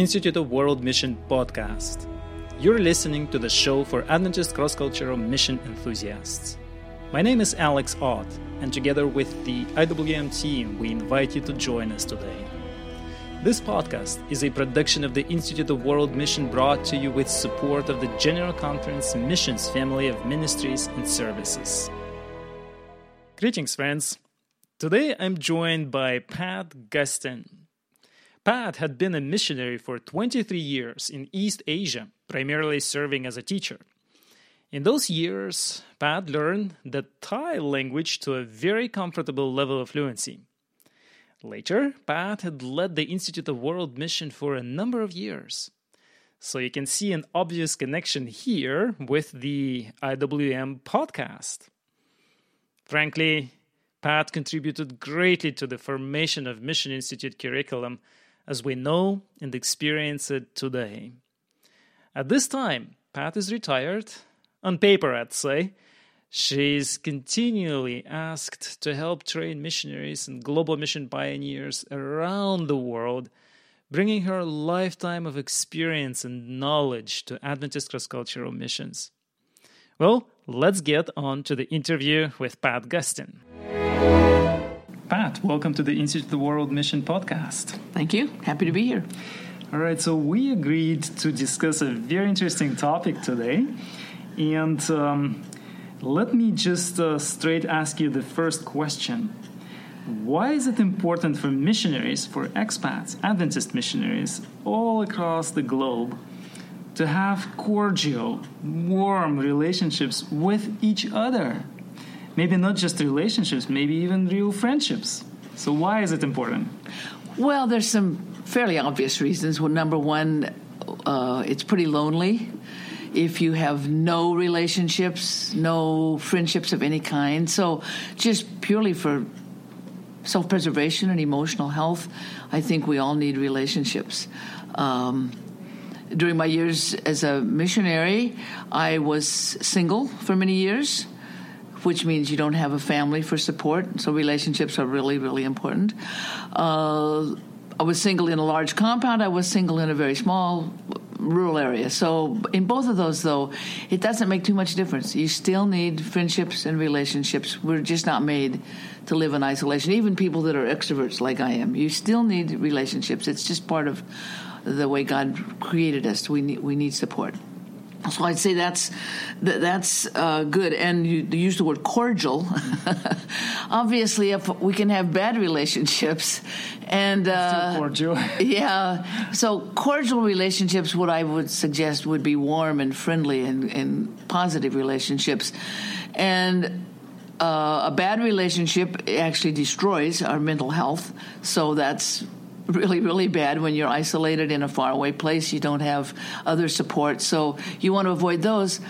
Institute of World Mission podcast. You're listening to the show for Adventist cross cultural mission enthusiasts. My name is Alex Ott, and together with the IWM team, we invite you to join us today. This podcast is a production of the Institute of World Mission brought to you with support of the General Conference Missions family of ministries and services. Greetings, friends. Today I'm joined by Pat Gustin. Pat had been a missionary for 23 years in East Asia, primarily serving as a teacher. In those years, Pat learned the Thai language to a very comfortable level of fluency. Later, Pat had led the Institute of World Mission for a number of years. So you can see an obvious connection here with the IWM podcast. Frankly, Pat contributed greatly to the formation of Mission Institute curriculum as we know and experience it today. At this time, Pat is retired on paper, I'd say, she's continually asked to help train missionaries and global mission pioneers around the world, bringing her lifetime of experience and knowledge to Adventist cross cultural missions. Well, let's get on to the interview with Pat Gustin. Pat, welcome to the Institute of the World Mission podcast. Thank you. Happy to be here. All right, so we agreed to discuss a very interesting topic today. And um, let me just uh, straight ask you the first question. Why is it important for missionaries, for expats, Adventist missionaries all across the globe to have cordial, warm relationships with each other? Maybe not just relationships, maybe even real friendships. So, why is it important? Well, there's some fairly obvious reasons. Well, number one, uh, it's pretty lonely if you have no relationships, no friendships of any kind. So, just purely for self preservation and emotional health, I think we all need relationships. Um, during my years as a missionary, I was single for many years, which means you don't have a family for support. So, relationships are really, really important. Uh, I was single in a large compound. I was single in a very small rural area. So in both of those, though, it doesn't make too much difference. You still need friendships and relationships. We're just not made to live in isolation. Even people that are extroverts like I am, you still need relationships. It's just part of the way God created us. We need we need support. So I'd say that's that's uh, good. And you, you use the word cordial. Obviously, if we can have bad relationships, and uh, cordial. yeah, so cordial relationships, what I would suggest would be warm and friendly and, and positive relationships, and. Uh, a bad relationship actually destroys our mental health, so that's really, really bad when you're isolated in a faraway place. You don't have other support, so you want to avoid those.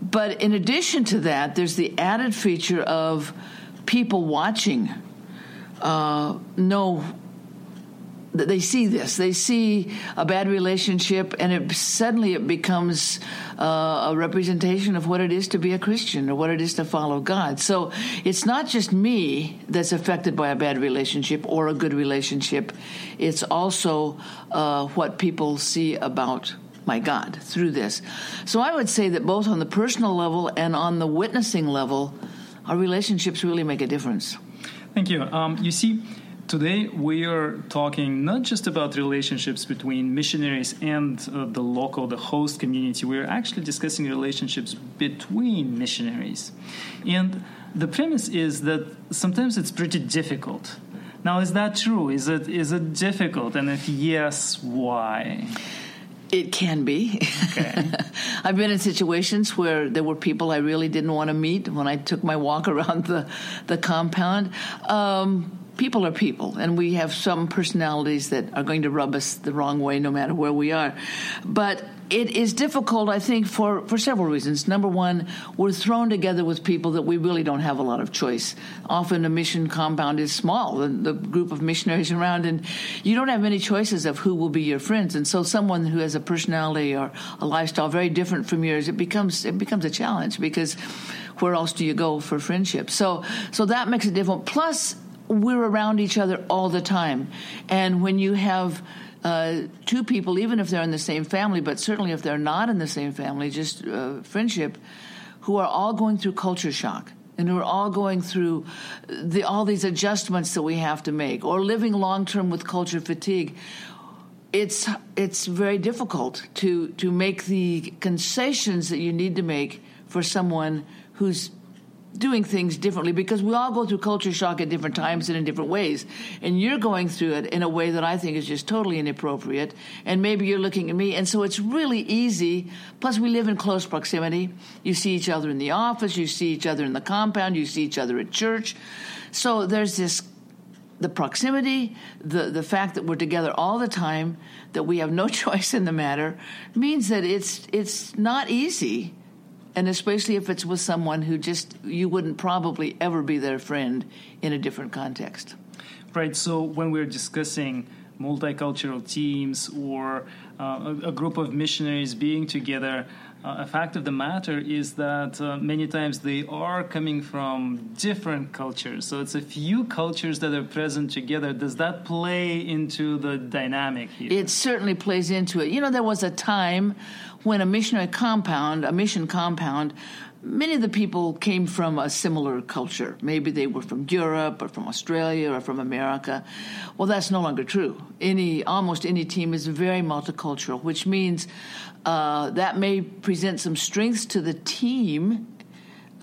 But in addition to that, there's the added feature of people watching uh, they see this. They see a bad relationship, and it suddenly it becomes uh, a representation of what it is to be a Christian or what it is to follow God. So it's not just me that's affected by a bad relationship or a good relationship. It's also uh, what people see about my God through this. So I would say that both on the personal level and on the witnessing level, our relationships really make a difference. Thank you. Um, you see Today, we are talking not just about relationships between missionaries and uh, the local, the host community. We're actually discussing relationships between missionaries. And the premise is that sometimes it's pretty difficult. Now, is that true? Is it, is it difficult? And if yes, why? It can be. Okay. I've been in situations where there were people I really didn't want to meet when I took my walk around the, the compound. Um, people are people, and we have some personalities that are going to rub us the wrong way no matter where we are. But it is difficult, I think, for, for several reasons. Number one, we're thrown together with people that we really don't have a lot of choice. Often a mission compound is small, the, the group of missionaries around, and you don't have many choices of who will be your friends. And so someone who has a personality or a lifestyle very different from yours, it becomes it becomes a challenge because where else do you go for friendship? So so that makes it difficult. Plus we're around each other all the time. And when you have uh, two people, even if they're in the same family, but certainly if they're not in the same family, just uh, friendship, who are all going through culture shock and who are all going through the, all these adjustments that we have to make, or living long term with culture fatigue. It's it's very difficult to to make the concessions that you need to make for someone who's doing things differently because we all go through culture shock at different times and in different ways. And you're going through it in a way that I think is just totally inappropriate. And maybe you're looking at me. And so it's really easy. Plus, we live in close proximity. You see each other in the office, you see each other in the compound, you see each other at church. So there's this the proximity, the, the fact that we're together all the time, that we have no choice in the matter, means that it's it's not easy and especially if it's with someone who just you wouldn't probably ever be their friend in a different context. Right. So when we're discussing multicultural teams or uh, a, a, group of missionaries being together, uh, a fact of the matter is that uh, many times they are coming from different cultures. So it's a few cultures that are present together. Does that play into the dynamic here? It certainly plays into it. You know, there was a time when a missionary compound, a mission compound, many of the people came from a similar culture. Maybe they were from Europe or from Australia or from America. Well, that's no longer true. Any, almost any team is very multicultural, which means uh, that may present some strengths to the team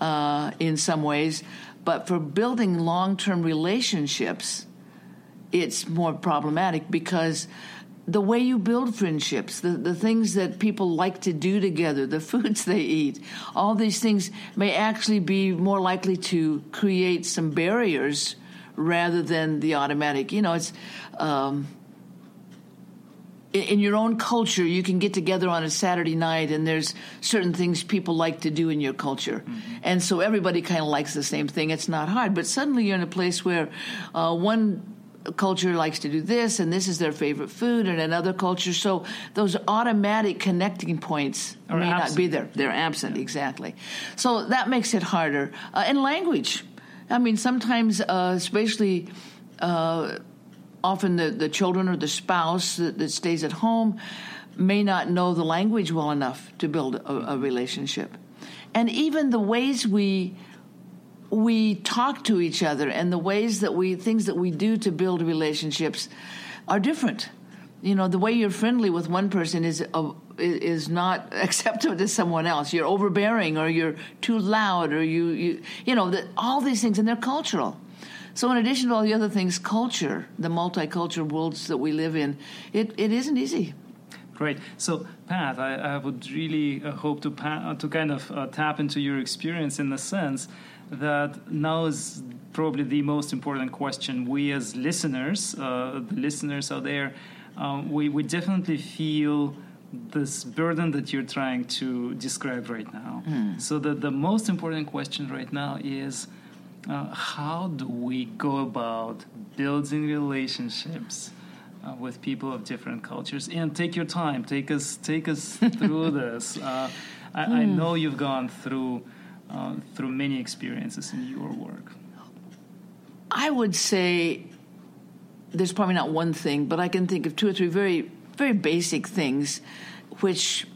uh, in some ways, but for building long-term relationships, it's more problematic because the way you build friendships, the, the things that people like to do together, the foods they eat, all these things may actually be more likely to create some barriers rather than the automatic. You know, it's um, in, in your own culture, you can get together on a Saturday night, and there's certain things people like to do in your culture, mm-hmm. and so everybody kind of likes the same thing. It's not hard, but suddenly you're in a place where uh, one culture likes to do this and this is their favorite food and another culture. So those automatic connecting points may absent. not be there. They're absent yeah. exactly. So that makes it harder. Uh, and language. I mean sometimes uh, especially uh, often the, the children or the spouse that, that, stays at home may not know the language well enough to build a, a relationship. And even the ways we we talk to each other and the ways that we things that we do to build relationships are different. You know the way you're friendly with one person is uh, is not acceptable to someone else. You're overbearing or you're too loud or you you you know the, all these things and they're cultural. So in addition to all the other things culture the multicultural worlds that we live in it, it isn't easy. Great. So, Pat, I, I would really uh, hope to pa- to kind of uh, tap into your experience in the sense that now is probably the most important question. We as listeners, uh, the listeners out there, um, we, we definitely feel this burden that you're trying to describe right now. Mm. So the, the most important question right now is uh, how do we go about building relationships uh, with people of different cultures? And take your time, take us take us through this. Uh, I, mm. I, hmm. know you've gone through uh, through many experiences in your work? I would say there's probably not one thing, but I can think of two or three very, very basic things which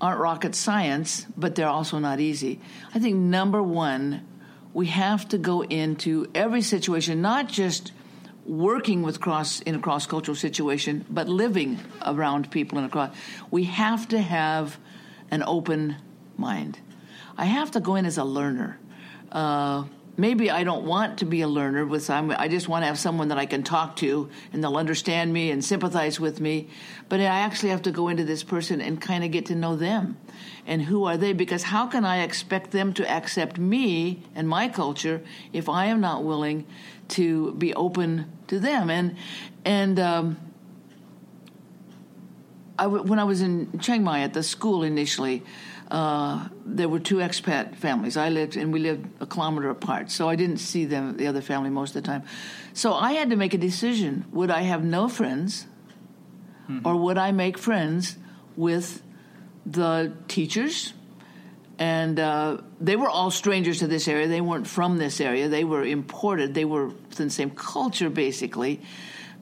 aren't rocket science, but they're also not easy. I think number one, we have to go into every situation, not just working with cross in a cross cultural situation, but living around people in a cross. We have to have an open mind. I have to go in as a learner. Uh, maybe I don't want to be a learner with some, I just want to have someone that I can talk to and they'll understand me and sympathize with me. But I actually have to go into this person and kind of get to know them and who are they because how can I expect them to accept me and my culture if I am not willing to be open to them and and um, I w- when I was in Chiang Mai at the school initially uh, there were two expat families. I lived, and we lived a kilometer apart, so I didn't see them, the other family, most of the time. So I had to make a decision: would I have no friends, mm-hmm. or would I make friends with the teachers? And uh, they were all strangers to this area. They weren't from this area. They were imported. They were from the same culture, basically.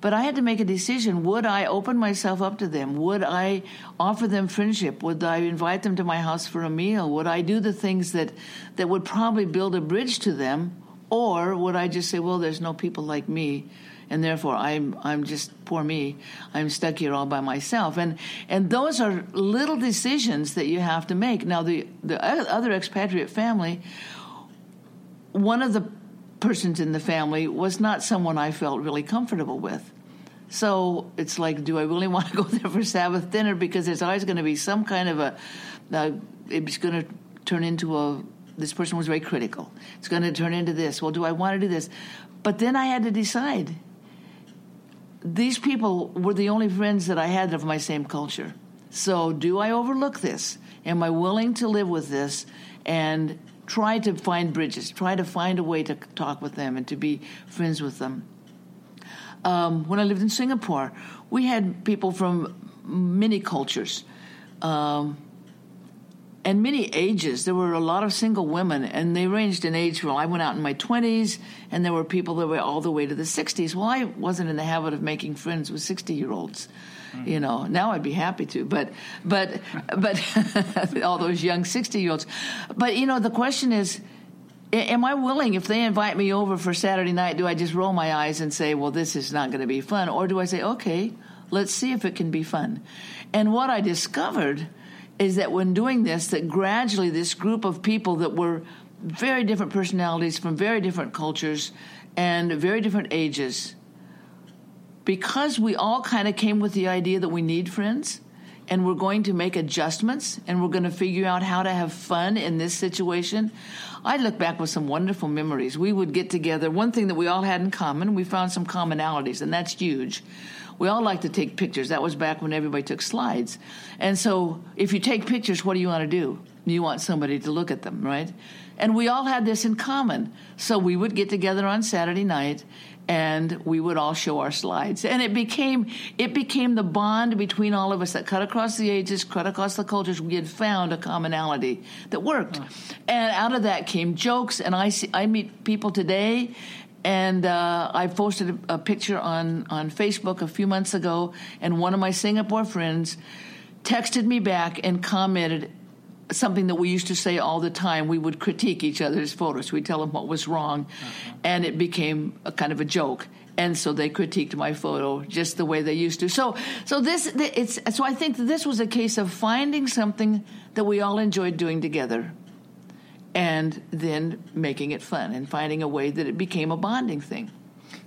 But I had to make a decision. Would I open myself up to them? Would I offer them friendship? Would I invite them to my house for a meal? Would I do the things that, that would probably build a bridge to them? Or would I just say, well, there's no people like me, and therefore I'm I'm just poor me. I'm stuck here all by myself. And and those are little decisions that you have to make. Now the the other expatriate family, one of the persons in the family was not someone I felt really comfortable with. So it's like, do I really want to go there for Sabbath dinner? Because there's always going to be some kind of a, uh, it's going to turn into a, this person was very critical. It's going to turn into this. Well, do I want to do this? But then I had to decide. These people were the only friends that I had of my same culture. So do I overlook this? Am I willing to live with this and try to find bridges, try to find a way to talk with them and to be friends with them. Um, when I lived in Singapore, we had people from many cultures um, and many ages. There were a lot of single women, and they ranged in age. Well, I went out in my 20s, and there were people that were all the way to the 60s. Well, I wasn't in the habit of making friends with 60 year olds. You know, now I'd be happy to, but but but all those young sixty year olds. But you know, the question is, am I willing if they invite me over for Saturday night? Do I just roll my eyes and say, well, this is not going to be fun, or do I say, okay, let's see if it can be fun? And what I discovered is that when doing this, that gradually this group of people that were very different personalities from very different cultures and very different ages because we all kind of came with the idea that we need friends and we're going to make adjustments and we're going to figure out how to have fun in this situation. I look back with some wonderful memories. We would get together. One thing that we all had in common, we found some commonalities, and that's huge. We all like to take pictures. That was back when everybody took slides. And so, if you take pictures, what do you want to do? You want somebody to look at them, right? And we all had this in common. So we would get together on Saturday night and we would all show our slides and it became it became the bond between all of us that cut across the ages cut across the cultures we had found a commonality that worked oh. and out of that came jokes and i see, i meet people today and uh, I posted a, a picture on, on Facebook a few months ago, and one of my Singapore friends texted me back and commented something that we used to say all the time. We would critique each other's photos. We'd tell them what was wrong, uh-huh. and it became a kind of a joke. And so they critiqued my photo just the way they used to. So, so this, it's so I think this was a case of finding something that we all enjoyed doing together, and then making it fun and finding a way that it became a bonding thing.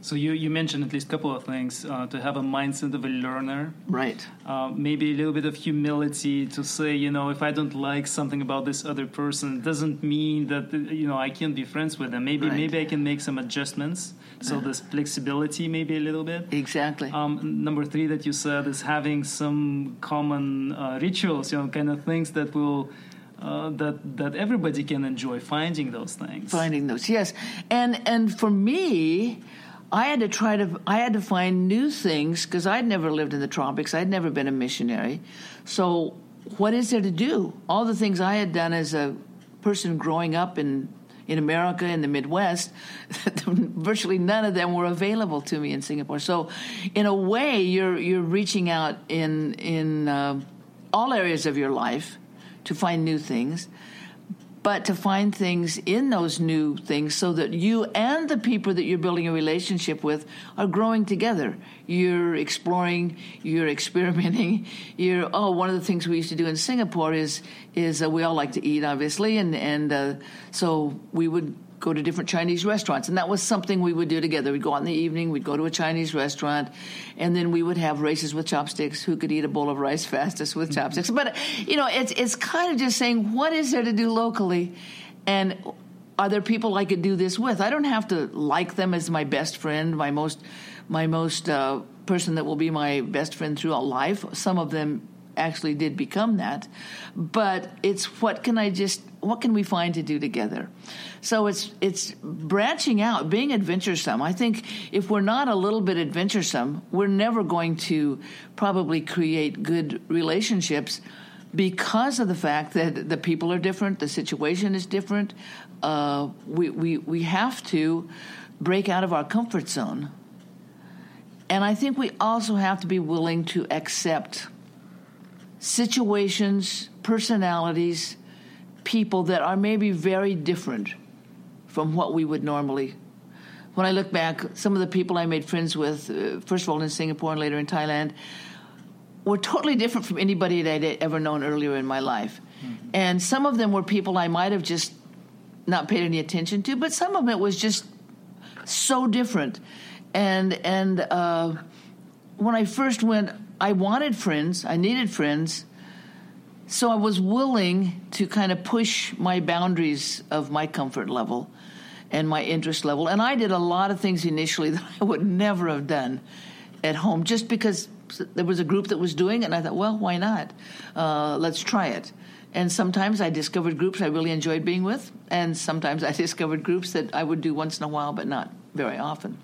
So you, you mentioned at least a couple of things uh, to have a mindset of a learner, right? Uh, maybe a little bit of humility to say, you know, if I don't like something about this other person, it doesn't mean that you know I can't be friends with them. Maybe right. maybe I can make some adjustments. So uh-huh. this flexibility, maybe a little bit. Exactly. Um, number three that you said is having some common uh, rituals, you know, kind of things that will. Uh, that that everybody can enjoy finding those things finding those yes and and for me I had to try to I had to find new things because I'd never lived in the tropics. I'd never been a missionary. So what is there to do? All the things I had done as a person growing up in in America in the Midwest, virtually none of them were available to me in Singapore. So, in a way, you're you're reaching out in in uh, all areas of your life to find new things but to find things in those new things so that you and the people that you're building a relationship with are growing together. You're exploring, you're experimenting. You're oh, one of the things we used to do in Singapore is is uh, we all like to eat, obviously, and and uh, so we would go to different Chinese restaurants. And that was something we would do together. We'd go out in the evening, we'd go to a Chinese restaurant, and then we would have races with chopsticks who could eat a bowl of rice fastest with chopsticks. But, you know, it's, it's kind of just saying, what is there to do locally? And are there people I could do this with? I don't have to like them as my best friend, my most, my most uh, person that will be my best friend throughout life. Some of them actually did become that, but it's what can I just what can we find to do together? So it's it's branching out, being adventuresome. I think if we're not a little bit adventuresome, we're never going to probably create good relationships because of the fact that the people are different, the situation is different. Uh, we, we we have to break out of our comfort zone And I think we also have to be willing to accept situations, personalities, people that are maybe very different from what we would normally. When I look back, some of the people I made friends with, uh, first of all in Singapore and later in Thailand, were totally different from anybody that I'd ever known earlier in my life. Mm-hmm. And some of them were people I might have just not paid any attention to, but some of it was just so different. And and uh, when I first went, I wanted friends, I needed friends, so I was willing to kind of push my boundaries of my comfort level and my interest level. And I did a lot of things initially that I would never have done at home just because there was a group that was doing it, and I thought, well, why not? Uh, let's try it. And sometimes I discovered groups I really enjoyed being with, and sometimes I discovered groups that I would do once in a while, but not very often.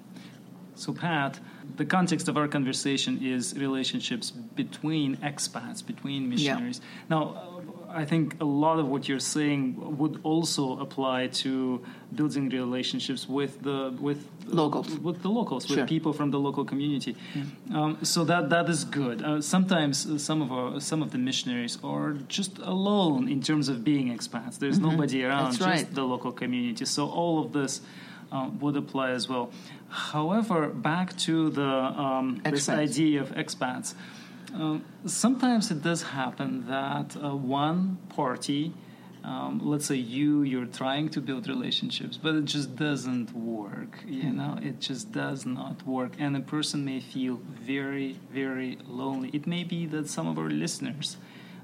So, Pat, the context of our conversation is relationships between expats, between missionaries. Yeah. Now, I think a lot of what you're saying would also apply to building relationships with the with locals, with the locals, sure. with people from the local community. Yeah. Um, so that that is good. Uh, sometimes uh, some of our some of the missionaries are just alone in terms of being expats. There's mm-hmm. nobody around, That's just right. the local community. So all of this. Uh, would apply as well. However, back to the um, this idea of expats. Um, sometimes it does happen that uh, one party, um, let's say you, you're trying to build relationships, but it just doesn't work. You mm-hmm. know, it just does not work, and a person may feel very, very lonely. It may be that some of our listeners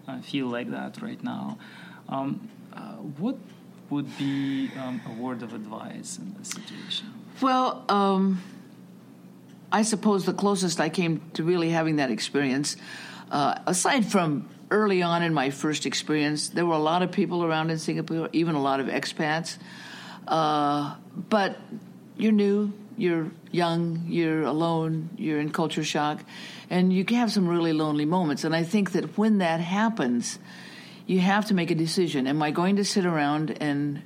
uh, feel like that right now. Um, uh, what would be um, a word of advice in this situation? Well um, I suppose the closest I came to really having that experience, uh, aside from early on in my first experience, there were a lot of people around in Singapore, even a lot of expats. Uh, but you're new, you're young, you're alone, you're in culture shock, and you can have some really lonely moments. And I think that when that happens, you have to make a decision. Am I going to sit around and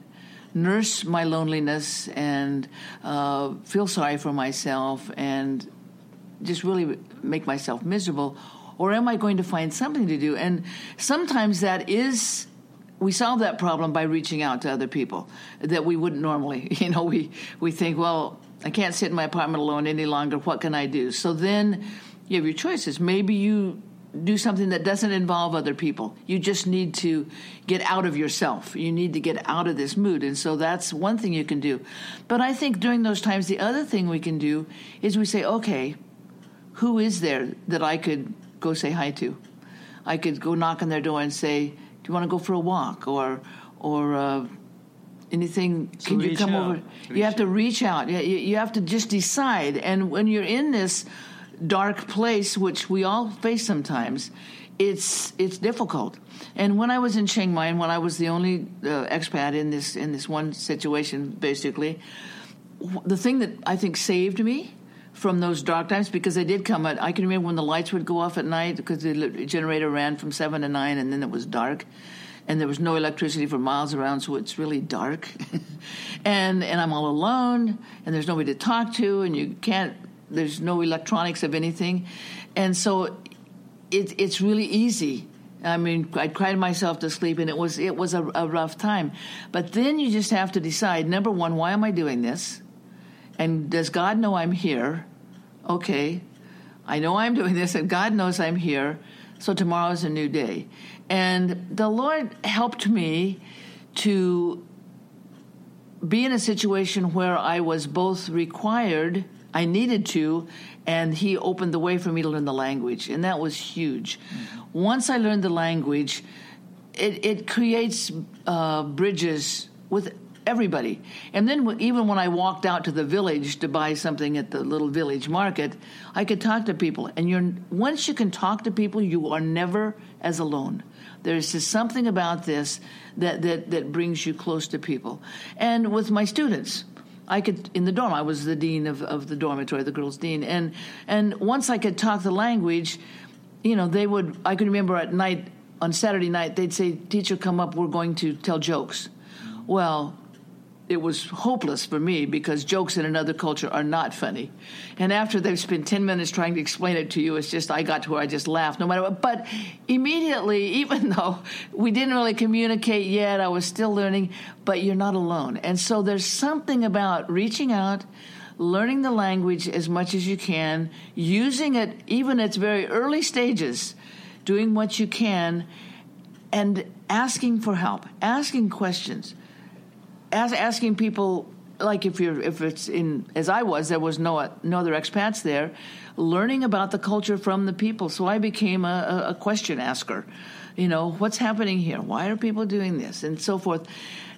nurse my loneliness and uh, feel sorry for myself and just really make myself miserable? Or am I going to find something to do? And sometimes that is we solve that problem by reaching out to other people that we wouldn't normally. You know, we we think, well, I can't sit in my apartment alone any longer. What can I do? So then you have your choices. Maybe you do something that doesn't involve other people. You just need to get out of yourself. You need to get out of this mood. And so that's one thing you can do. But I think during those times, the other thing we can do is we say, okay, who is there that I could go say hi to? I could go knock on their door and say, do you want to go for a walk? Or, or, uh, anything so can you come out. over you have to reach out you, you have to just decide and when you're in this dark place, which we all face sometimes, it's it's difficult. And when I was in Chiang Mai, and when I was the only uh, expat in this in this one situation, basically, the thing that I think saved me from those dark times because they did come at I can remember when the lights would go off at night because the generator ran from seven to nine, and then it was dark. And there was no electricity for miles around, so it's really dark. and and I'm all alone, and there's nobody to talk to, and you can't there's no electronics of anything, and so it, it's really easy. I mean, I cried myself to sleep, and it was it was a, a rough time. But then you just have to decide: number one, why am I doing this? And does God know I'm here? Okay, I know I'm doing this, and God knows I'm here. So tomorrow is a new day, and the Lord helped me to be in a situation where I was both required I needed to, and he opened the way for me to learn the language, and that was huge. Mm-hmm. Once I learned the language, it, it creates uh, bridges with everybody. And then even when I walked out to the village to buy something at the little village market, I could talk to people. And you're once you can talk to people, you are never as alone. There's just something about this that, that, that brings you close to people. And with my students, I could in the dorm. I was the dean of, of the dormitory, the girls' dean, and and once I could talk the language, you know, they would. I could remember at night on Saturday night they'd say, "Teacher, come up. We're going to tell jokes." Well, it was hopeless for me because jokes in another culture are not funny. And after they've spent 10 minutes trying to explain it to you, it's just, I got to where I just laughed no matter what. But immediately, even though we didn't really communicate yet, I was still learning, but you're not alone. And so there's something about reaching out, learning the language as much as you can, using it even at its very early stages, doing what you can, and asking for help, asking questions as, asking people like if you're if it's in as I was there was no no other expats there learning about the culture from the people. So I became a, a question asker. You know what's happening here? Why are people doing this? And so forth.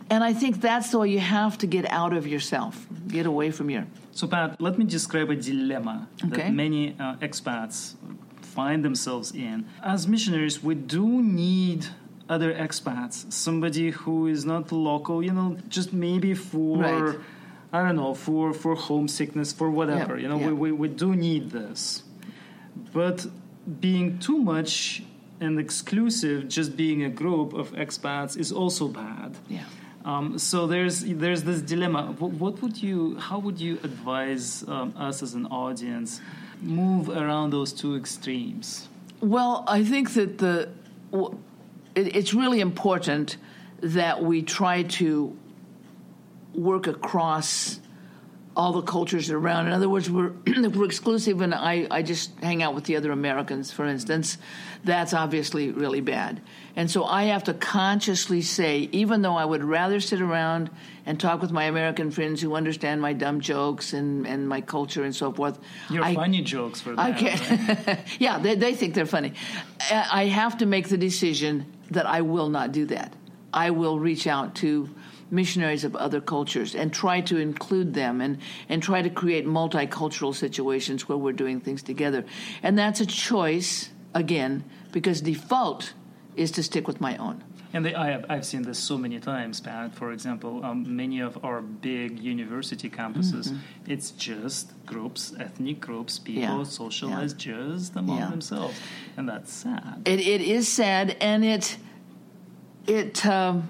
And I think that's the way you have to get out of yourself. Get away from your so Pat let me describe a dilemma okay. that many uh, expats find themselves in. As missionaries we do need other expats, somebody who is not local, you know, just maybe for right. I don't know, for for homesickness, for whatever. Yep, you know, yep. we, we we do need this. But being too much and exclusive, just being a group of expats is also bad. Yeah. Um, so there's there's this dilemma. What, what, would you? How would you advise um, us as an audience move around those two extremes? Well, I think that the it, it's really important that we try to work across all the cultures around. In other words, we're, we're exclusive, and I, I just hang out with the other Americans, for instance. That's obviously really bad. And so I have to consciously say, even though I would rather sit around and talk with my American friends who understand my dumb jokes and, and my culture and so forth. Your I, funny jokes for that. I can't, right? yeah, they, they think they're funny. I have to make the decision that I will not do that. I will reach out to missionaries of other cultures and try to include them and, and try to create multicultural situations where we're doing things together. And that's a choice, again, because default is to stick with my own. And they, I have, I've seen this so many times, Pat. For example, um, many of our big university campuses, mm-hmm. it's just groups, ethnic groups, people yeah. socialize yeah. just among yeah. themselves, and that's sad. It, it is sad, and it it um,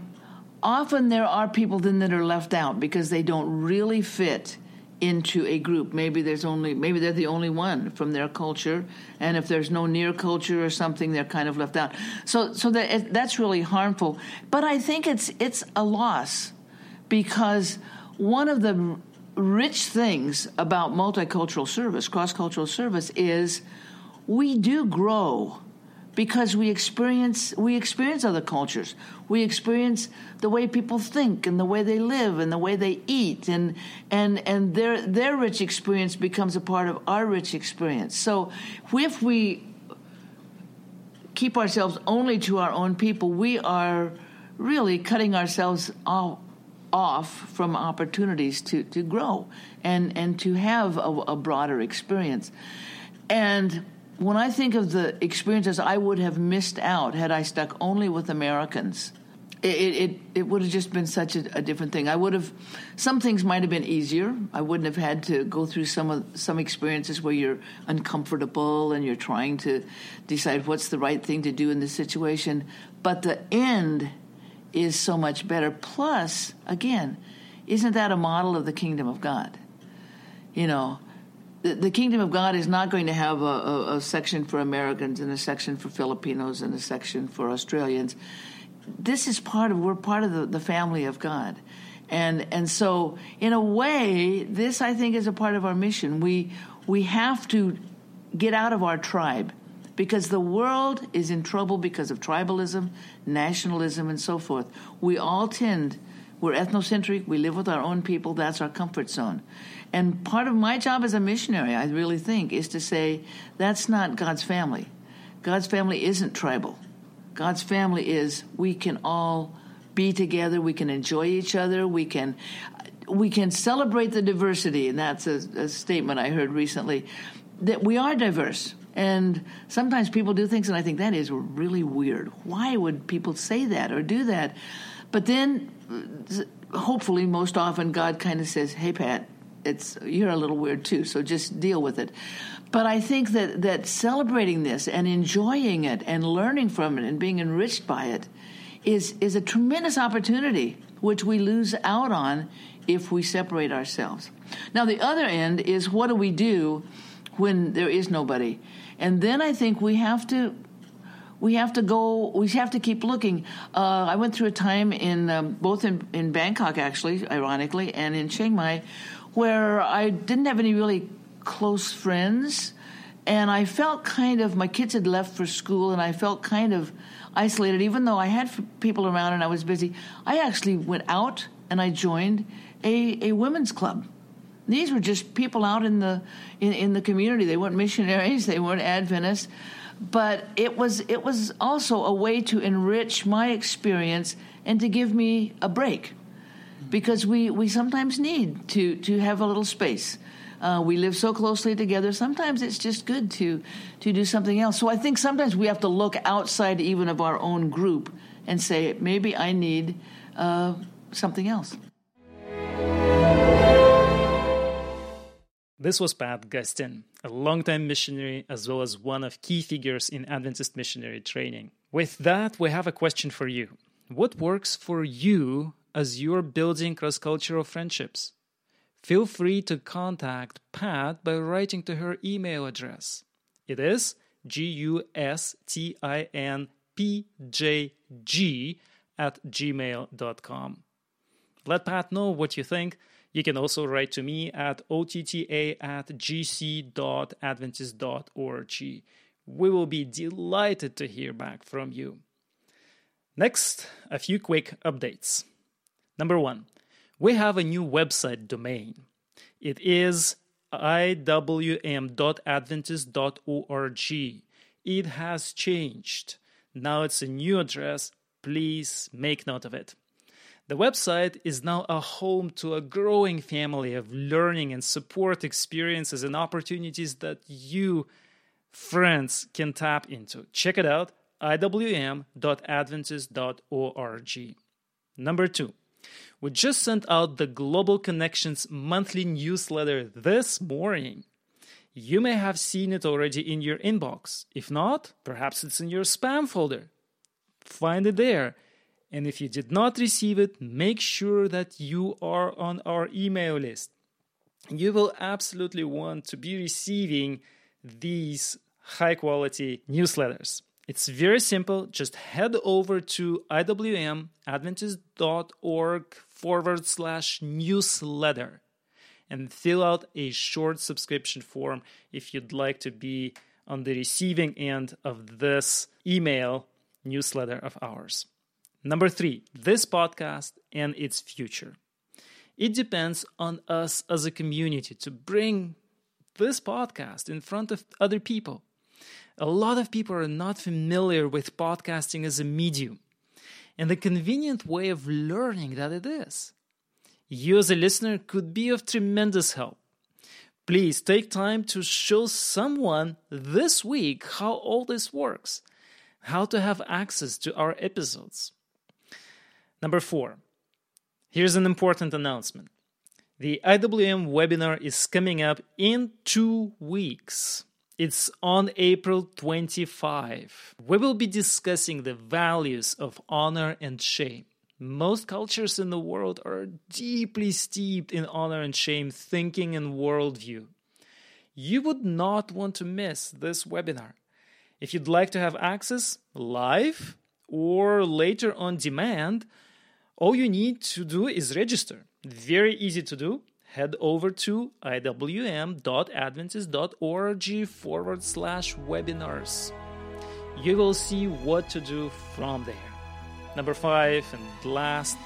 often there are people then that are left out because they don't really fit into a group. Maybe there's only maybe they're the only one from their culture, and if there's no near culture or something, they're kind of left out. So so that that's really harmful. But I think it's it's a loss because one of the rich things about multicultural service, cross cultural service, is we do grow because we experience we experience other cultures. We experience the way people think and the way they live and the way they eat and and and their their rich experience becomes a part of our rich experience. So if we keep ourselves only to our own people, we are really cutting ourselves off off from opportunities to, to grow and, and to have a, a broader experience. And when I think of the experiences I would have missed out had I stuck only with Americans, it it, it would have just been such a, a, different thing. I would have some things might have been easier. I wouldn't have had to go through some of some experiences where you're uncomfortable and you're trying to decide what's the right thing to do in this situation. But the end is so much better. Plus, again, isn't that a model of the kingdom of God? You know, the, kingdom of God is not going to have a, a, a, section for Americans and a section for Filipinos and a section for Australians. This is part of we're part of the, the family of God, and and so in a way, this I think is a part of our mission. We we have to get out of our tribe because the world is in trouble because of tribalism, nationalism, and so forth. We all tend we're ethnocentric. We live with our own people. That's our comfort zone. And part of my job as a missionary, I really think, is to say that's not God's family. God's family isn't tribal. God's family is we can all be together, we can enjoy each other, we can we can celebrate the diversity, and that's a, a statement I heard recently that we are diverse. And sometimes people do things, and I think that is really weird. Why would people say that or do that? But then, hopefully, most often, God kind of says, "Hey, Pat, it's you're a little weird too, so just deal with it. But I think that that celebrating this and enjoying it and learning from it and being enriched by it is, is a tremendous opportunity which we lose out on if we separate ourselves. Now, the other end is what do we do when there is nobody? And then I think we have to we have to go we have to keep looking. Uh, i went through a time in um, both in, in bangkok actually ironically and in chiang mai where i didn't have any really close friends and i felt kind of my kids had left for school and i felt kind of isolated. Even though i had people around and i was busy i actually went out and i joined a, a women's club. These were just people out in the in, in the community. They weren't missionaries. They weren't adventists but it was it was also a way to enrich my experience and to give me a break because we, we sometimes need to, to have a little space. Uh, we live so closely together. Sometimes it's just good to to do something else. So I think sometimes we have to look outside even of our own group and say maybe I need uh, something else. This was Pat Gustin, a longtime missionary as well as one of key figures in Adventist missionary training. With that, we have a question for you. What works for you as you're building cross cultural friendships? Feel free to contact Pat by writing to her email address. It is G U S T I N P J G at gmail.com. Let Pat know what you think you can also write to me at otta at gc.adventist.org. We will be delighted to hear back from you. Next, a few quick updates. Number one, we have a new website domain. It is iwm.adventist.org. It has changed. Now it's a new address. Please make note of it. The website is now a home to a growing family of learning and support experiences and opportunities that you, friends, can tap into. Check it out iwm.adventist.org. Number two, we just sent out the Global Connections monthly newsletter this morning. You may have seen it already in your inbox. If not, perhaps it's in your spam folder. Find it there and if you did not receive it, make sure that you are on our email list. You will absolutely want to be receiving these high quality newsletters. It's very simple. Just head over to iwmadventist.org forward slash newsletter and fill out a short subscription form if you'd like to be on the receiving end of this email newsletter of ours. Number three, this podcast and its future. It depends on us as a community to bring this podcast in front of other people. A lot of people are not familiar with podcasting as a medium and the convenient way of learning that it is. You, as a listener, could be of tremendous help. Please take time to show someone this week how all this works, how to have access to our episodes. Number four, here's an important announcement. The IWM webinar is coming up in two weeks. It's on April 25. We will be discussing the values of honor and shame. Most cultures in the world are deeply steeped in honor and shame thinking and worldview. You would not want to miss this webinar. If you'd like to have access live or later on demand, all you need to do is register. Very easy to do. Head over to iwm.adventist.org forward slash webinars. You will see what to do from there. Number five and last,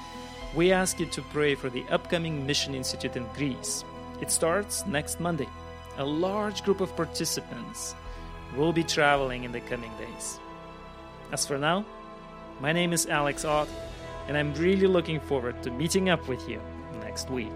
we ask you to pray for the upcoming Mission Institute in Greece. It starts next Monday. A large group of participants will be traveling in the coming days. As for now, my name is Alex Ott and I'm really looking forward to meeting up with you next week.